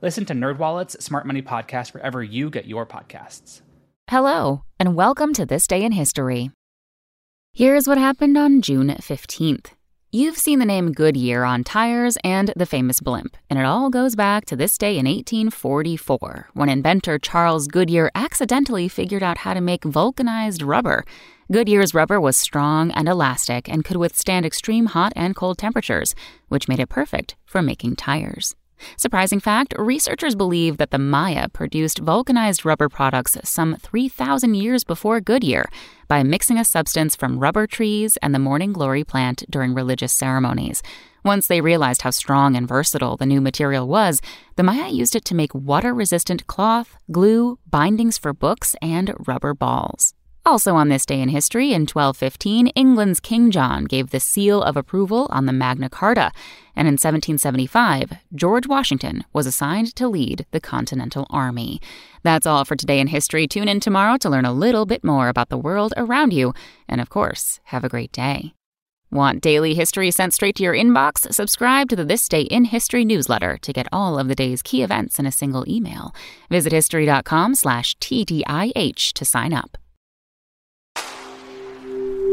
Listen to NerdWallet's Smart Money Podcast wherever you get your podcasts. Hello, and welcome to This Day in History. Here's what happened on June 15th. You've seen the name Goodyear on tires and the famous blimp, and it all goes back to this day in 1844, when inventor Charles Goodyear accidentally figured out how to make vulcanized rubber. Goodyear's rubber was strong and elastic and could withstand extreme hot and cold temperatures, which made it perfect for making tires. Surprising fact researchers believe that the Maya produced vulcanized rubber products some 3,000 years before Goodyear by mixing a substance from rubber trees and the morning glory plant during religious ceremonies. Once they realized how strong and versatile the new material was, the Maya used it to make water resistant cloth, glue, bindings for books, and rubber balls. Also on this day in history, in 1215, England's King John gave the seal of approval on the Magna Carta, and in 1775, George Washington was assigned to lead the Continental Army. That's all for today in history. Tune in tomorrow to learn a little bit more about the world around you, and of course, have a great day. Want daily history sent straight to your inbox? Subscribe to the This Day in History newsletter to get all of the day's key events in a single email. Visit history.com slash TDIH to sign up.